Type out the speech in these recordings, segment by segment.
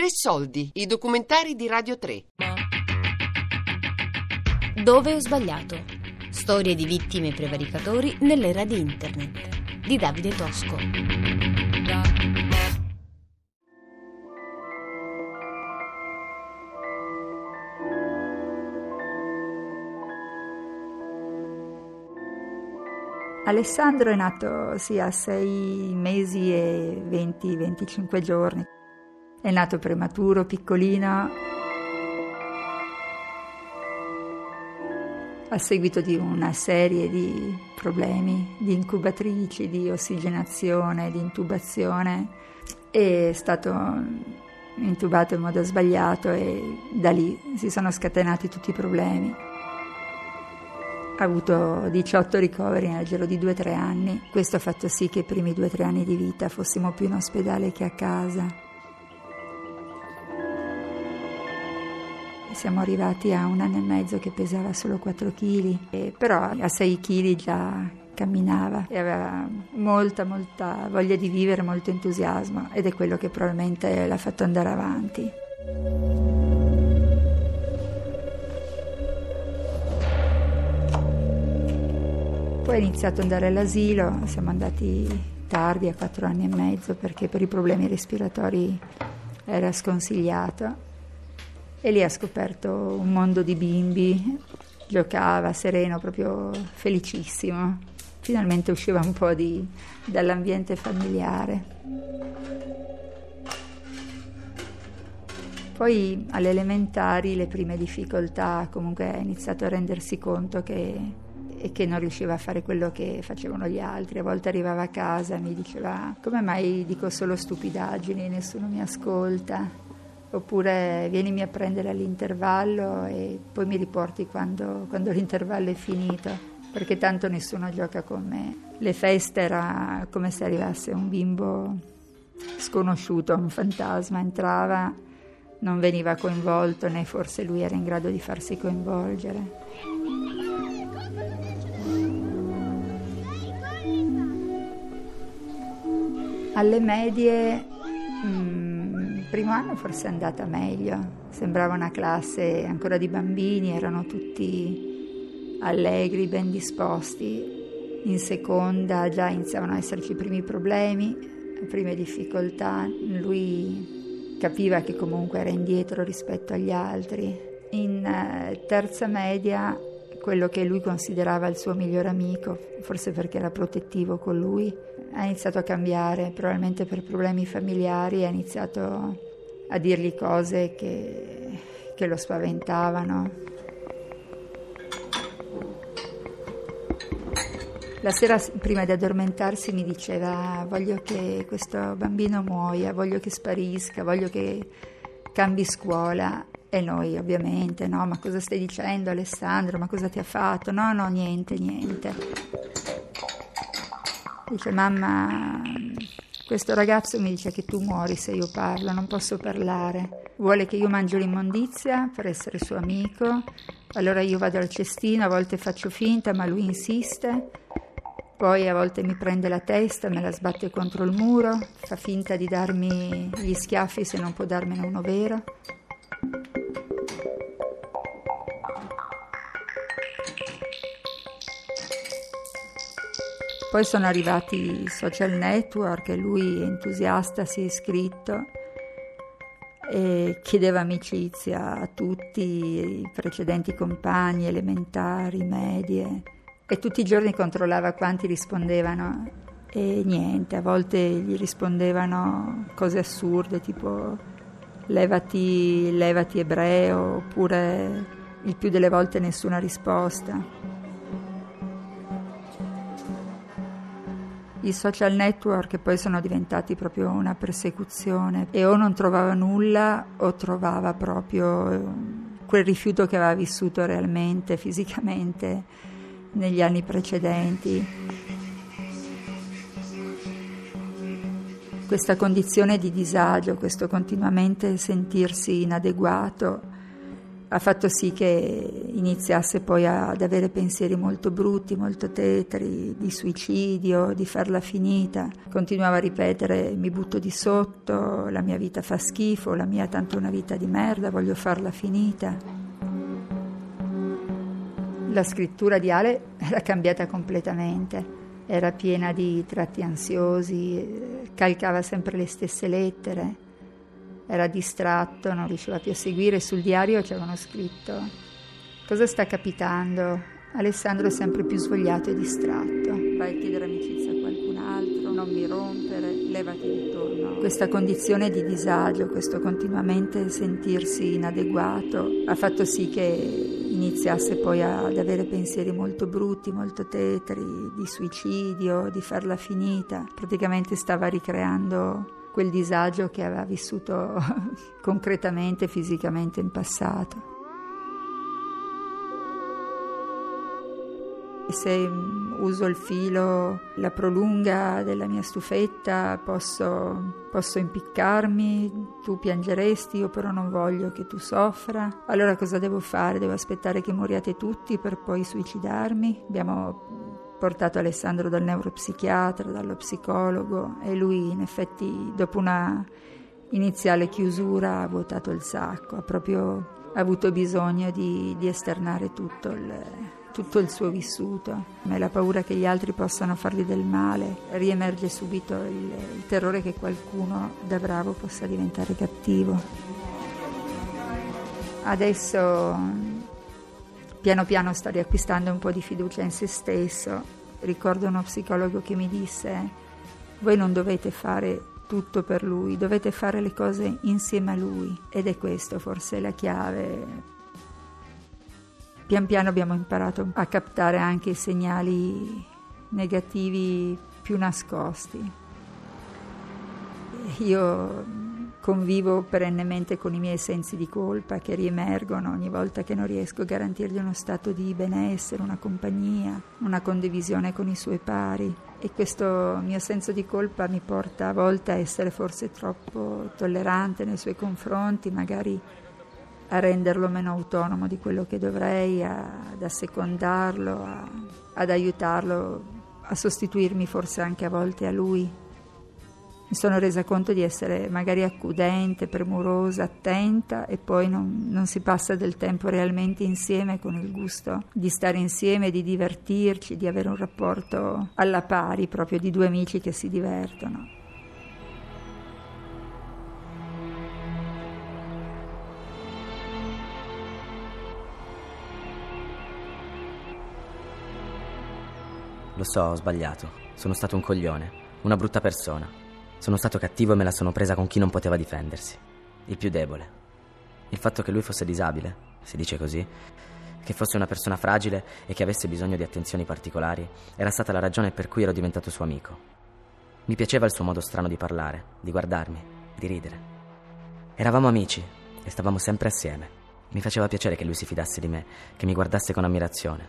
Tre soldi, i documentari di Radio 3. Dove ho sbagliato? Storie di vittime e prevaricatori nell'era di Internet. Di Davide Tosco. Alessandro è nato sì, a sei mesi e 20-25 giorni. È nato prematuro, piccolino, a seguito di una serie di problemi di incubatrici, di ossigenazione, di intubazione. È stato intubato in modo sbagliato e da lì si sono scatenati tutti i problemi. Ha avuto 18 ricoveri nel giro di 2-3 anni. Questo ha fatto sì che i primi 2-3 anni di vita fossimo più in ospedale che a casa. Siamo arrivati a un anno e mezzo che pesava solo 4 kg, però a 6 kg già camminava e aveva molta, molta voglia di vivere, molto entusiasmo ed è quello che probabilmente l'ha fatto andare avanti. Poi ha iniziato ad andare all'asilo, siamo andati tardi, a 4 anni e mezzo, perché per i problemi respiratori era sconsigliato e lì ha scoperto un mondo di bimbi, giocava sereno, proprio felicissimo. Finalmente usciva un po' di, dall'ambiente familiare. Poi alle elementari le prime difficoltà, comunque ha iniziato a rendersi conto che, che non riusciva a fare quello che facevano gli altri. A volte arrivava a casa e mi diceva come mai dico solo stupidaggini, nessuno mi ascolta oppure vienimi a prendere all'intervallo e poi mi riporti quando, quando l'intervallo è finito, perché tanto nessuno gioca con me. Le feste era come se arrivasse un bimbo sconosciuto, un fantasma, entrava, non veniva coinvolto né forse lui era in grado di farsi coinvolgere. Alle medie... Mm, primo anno forse è andata meglio, sembrava una classe ancora di bambini, erano tutti allegri, ben disposti. In seconda già iniziavano ad esserci i primi problemi, le prime difficoltà, lui capiva che comunque era indietro rispetto agli altri. In eh, terza media quello che lui considerava il suo migliore amico, forse perché era protettivo con lui, ha iniziato a cambiare, probabilmente per problemi familiari, ha iniziato a dirgli cose che, che lo spaventavano. La sera prima di addormentarsi mi diceva voglio che questo bambino muoia, voglio che sparisca, voglio che cambi scuola e noi ovviamente, no, ma cosa stai dicendo Alessandro? Ma cosa ti ha fatto? No, no, niente, niente. Dice mamma, questo ragazzo mi dice che tu muori se io parlo, non posso parlare. Vuole che io mangio l'immondizia per essere suo amico. Allora io vado al cestino, a volte faccio finta, ma lui insiste. Poi a volte mi prende la testa, me la sbatte contro il muro, fa finta di darmi gli schiaffi se non può darmene uno vero. Poi sono arrivati i social network e lui entusiasta si è iscritto e chiedeva amicizia a tutti i precedenti compagni elementari, medie e tutti i giorni controllava quanti rispondevano e niente, a volte gli rispondevano cose assurde tipo levati, levati ebreo oppure il più delle volte nessuna risposta. I social network poi sono diventati proprio una persecuzione e o non trovava nulla o trovava proprio eh, quel rifiuto che aveva vissuto realmente, fisicamente, negli anni precedenti. Questa condizione di disagio, questo continuamente sentirsi inadeguato, ha fatto sì che iniziasse poi ad avere pensieri molto brutti, molto tetri, di suicidio, di farla finita. Continuava a ripetere mi butto di sotto, la mia vita fa schifo, la mia tanto una vita di merda, voglio farla finita. La scrittura di Ale era cambiata completamente, era piena di tratti ansiosi, calcava sempre le stesse lettere, era distratto, non riusciva più a seguire. Sul diario c'erano scritto Cosa sta capitando? Alessandro è sempre più svogliato e distratto. Vai a chiedere amicizia a qualcun altro, non mi rompere, levati intorno. Questa condizione di disagio, questo continuamente sentirsi inadeguato, ha fatto sì che iniziasse poi ad avere pensieri molto brutti, molto tetri, di suicidio, di farla finita. Praticamente stava ricreando quel disagio che aveva vissuto concretamente, fisicamente in passato. Se uso il filo, la prolunga della mia stufetta, posso, posso impiccarmi, tu piangeresti, io però non voglio che tu soffra. Allora cosa devo fare? Devo aspettare che moriate tutti per poi suicidarmi? Abbiamo portato Alessandro dal neuropsichiatra, dallo psicologo e lui in effetti dopo una iniziale chiusura ha vuotato il sacco, ha proprio avuto bisogno di, di esternare tutto il tutto il suo vissuto, ma la paura che gli altri possano fargli del male, riemerge subito il, il terrore che qualcuno da bravo possa diventare cattivo. Adesso piano piano sta riacquistando un po' di fiducia in se stesso. Ricordo uno psicologo che mi disse, voi non dovete fare tutto per lui, dovete fare le cose insieme a lui ed è questo forse la chiave pian piano abbiamo imparato a captare anche i segnali negativi più nascosti. Io convivo perennemente con i miei sensi di colpa che riemergono ogni volta che non riesco a garantirgli uno stato di benessere, una compagnia, una condivisione con i suoi pari e questo mio senso di colpa mi porta a volte a essere forse troppo tollerante nei suoi confronti, magari a renderlo meno autonomo di quello che dovrei, a, ad assecondarlo, a, ad aiutarlo, a sostituirmi forse anche a volte a lui. Mi sono resa conto di essere magari accudente, premurosa, attenta e poi non, non si passa del tempo realmente insieme con il gusto di stare insieme, di divertirci, di avere un rapporto alla pari proprio di due amici che si divertono. Lo so, ho sbagliato. Sono stato un coglione, una brutta persona. Sono stato cattivo e me la sono presa con chi non poteva difendersi. Il più debole. Il fatto che lui fosse disabile, si dice così, che fosse una persona fragile e che avesse bisogno di attenzioni particolari, era stata la ragione per cui ero diventato suo amico. Mi piaceva il suo modo strano di parlare, di guardarmi, di ridere. Eravamo amici e stavamo sempre assieme. Mi faceva piacere che lui si fidasse di me, che mi guardasse con ammirazione.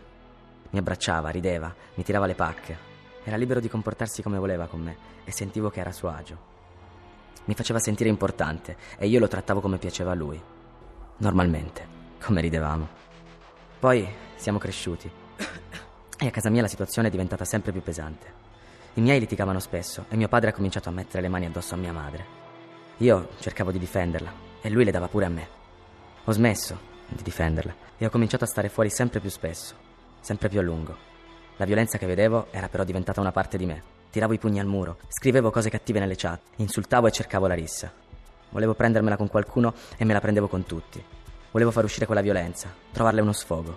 Mi abbracciava, rideva, mi tirava le pacche. Era libero di comportarsi come voleva con me e sentivo che era a suo agio. Mi faceva sentire importante e io lo trattavo come piaceva a lui. Normalmente, come ridevamo. Poi siamo cresciuti e a casa mia la situazione è diventata sempre più pesante. I miei litigavano spesso e mio padre ha cominciato a mettere le mani addosso a mia madre. Io cercavo di difenderla e lui le dava pure a me. Ho smesso di difenderla e ho cominciato a stare fuori sempre più spesso sempre più a lungo. La violenza che vedevo era però diventata una parte di me. Tiravo i pugni al muro, scrivevo cose cattive nelle chat, insultavo e cercavo la rissa. Volevo prendermela con qualcuno e me la prendevo con tutti. Volevo far uscire quella violenza, trovarle uno sfogo.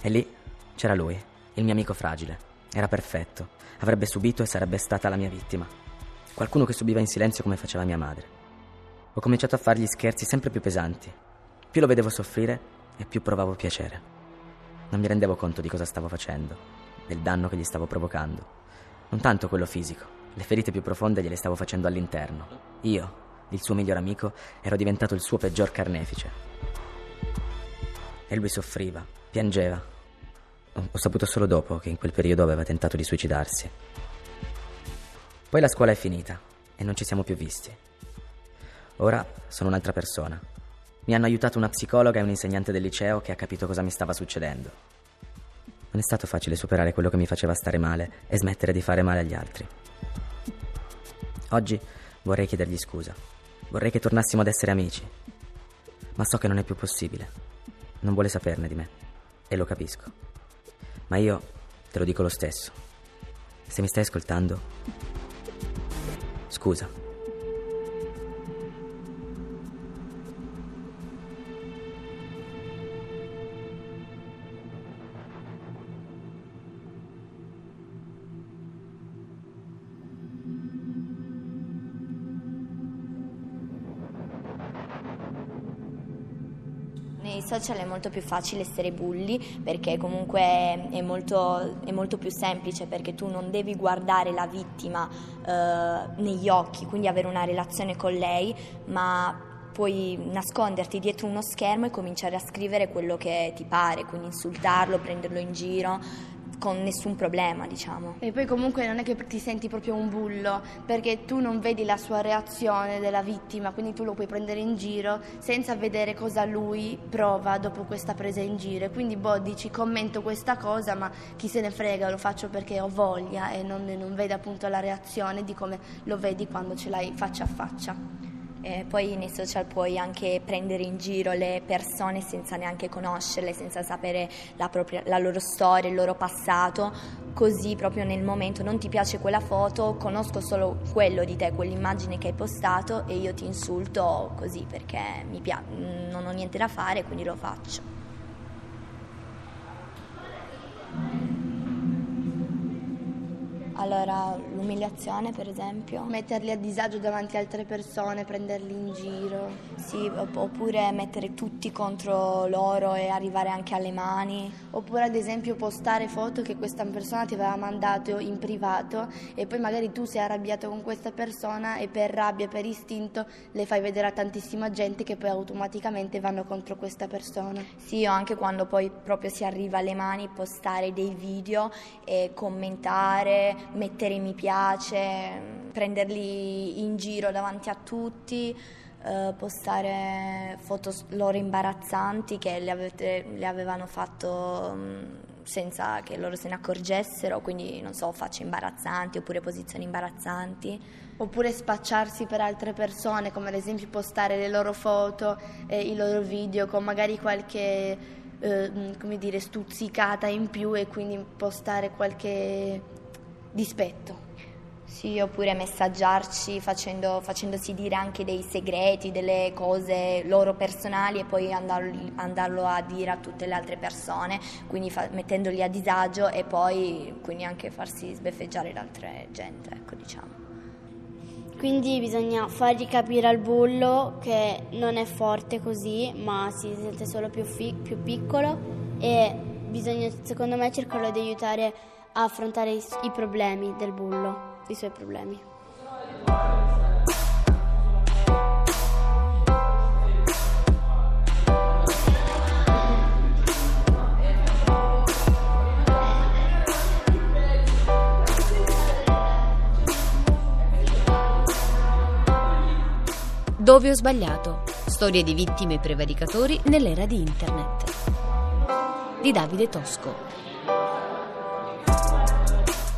E lì c'era lui, il mio amico fragile. Era perfetto, avrebbe subito e sarebbe stata la mia vittima. Qualcuno che subiva in silenzio come faceva mia madre. Ho cominciato a fargli scherzi sempre più pesanti. Più lo vedevo soffrire e più provavo piacere. Non mi rendevo conto di cosa stavo facendo, del danno che gli stavo provocando. Non tanto quello fisico, le ferite più profonde gliele stavo facendo all'interno. Io, il suo miglior amico, ero diventato il suo peggior carnefice. E lui soffriva, piangeva. Ho saputo solo dopo che in quel periodo aveva tentato di suicidarsi. Poi la scuola è finita e non ci siamo più visti. Ora sono un'altra persona. Mi hanno aiutato una psicologa e un insegnante del liceo che ha capito cosa mi stava succedendo. Non è stato facile superare quello che mi faceva stare male e smettere di fare male agli altri. Oggi vorrei chiedergli scusa. Vorrei che tornassimo ad essere amici. Ma so che non è più possibile. Non vuole saperne di me. E lo capisco. Ma io te lo dico lo stesso. Se mi stai ascoltando, scusa. Nei social è molto più facile essere bulli perché comunque è molto, è molto più semplice perché tu non devi guardare la vittima eh, negli occhi, quindi avere una relazione con lei, ma puoi nasconderti dietro uno schermo e cominciare a scrivere quello che ti pare, quindi insultarlo, prenderlo in giro con nessun problema, diciamo. E poi comunque non è che ti senti proprio un bullo, perché tu non vedi la sua reazione della vittima, quindi tu lo puoi prendere in giro senza vedere cosa lui prova dopo questa presa in giro. Quindi boh, dici commento questa cosa, ma chi se ne frega, lo faccio perché ho voglia e non, non vede appunto la reazione di come lo vedi quando ce l'hai faccia a faccia. Eh, poi nei social puoi anche prendere in giro le persone senza neanche conoscerle, senza sapere la, propria, la, loro storia, il loro passato, così proprio nel momento non ti piace quella foto, conosco solo quello di te, quell'immagine che hai postato e io ti insulto così perché piace, non ho niente da fare quindi lo faccio. Allora, l'umiliazione per esempio. Metterli a disagio davanti a altre persone, prenderli in giro. Sì, oppure mettere tutti contro loro e arrivare anche alle mani. Oppure ad esempio postare foto che questa persona ti aveva mandato in privato e poi magari tu sei arrabbiato con questa persona e per rabbia, per istinto le fai vedere a tantissima gente che poi automaticamente vanno contro questa persona. Sì, o anche quando poi proprio si arriva alle mani postare dei video e commentare mettere mi piace, prenderli in giro davanti a tutti, eh, postare foto loro imbarazzanti che le, avete, le avevano fatto mm, senza che loro se ne accorgessero, quindi non so, facce imbarazzanti oppure posizioni imbarazzanti. Oppure spacciarsi per altre persone, come ad esempio postare le loro foto e i loro video con magari qualche eh, mm, come dire, stuzzicata in più e quindi postare qualche dispetto. Sì, oppure messaggiarci facendo, facendosi dire anche dei segreti, delle cose loro personali e poi andarli, andarlo a dire a tutte le altre persone, quindi fa, mettendoli a disagio e poi quindi anche farsi sbeffeggiare da altre gente, ecco diciamo. Quindi bisogna fargli capire al bullo che non è forte così, ma si sente solo più, fi- più piccolo e bisogna secondo me cercare di aiutare a affrontare i, i problemi del bullo, i suoi problemi. Dove ho sbagliato? Storie di vittime e prevaricatori nell'era di Internet. Di Davide Tosco.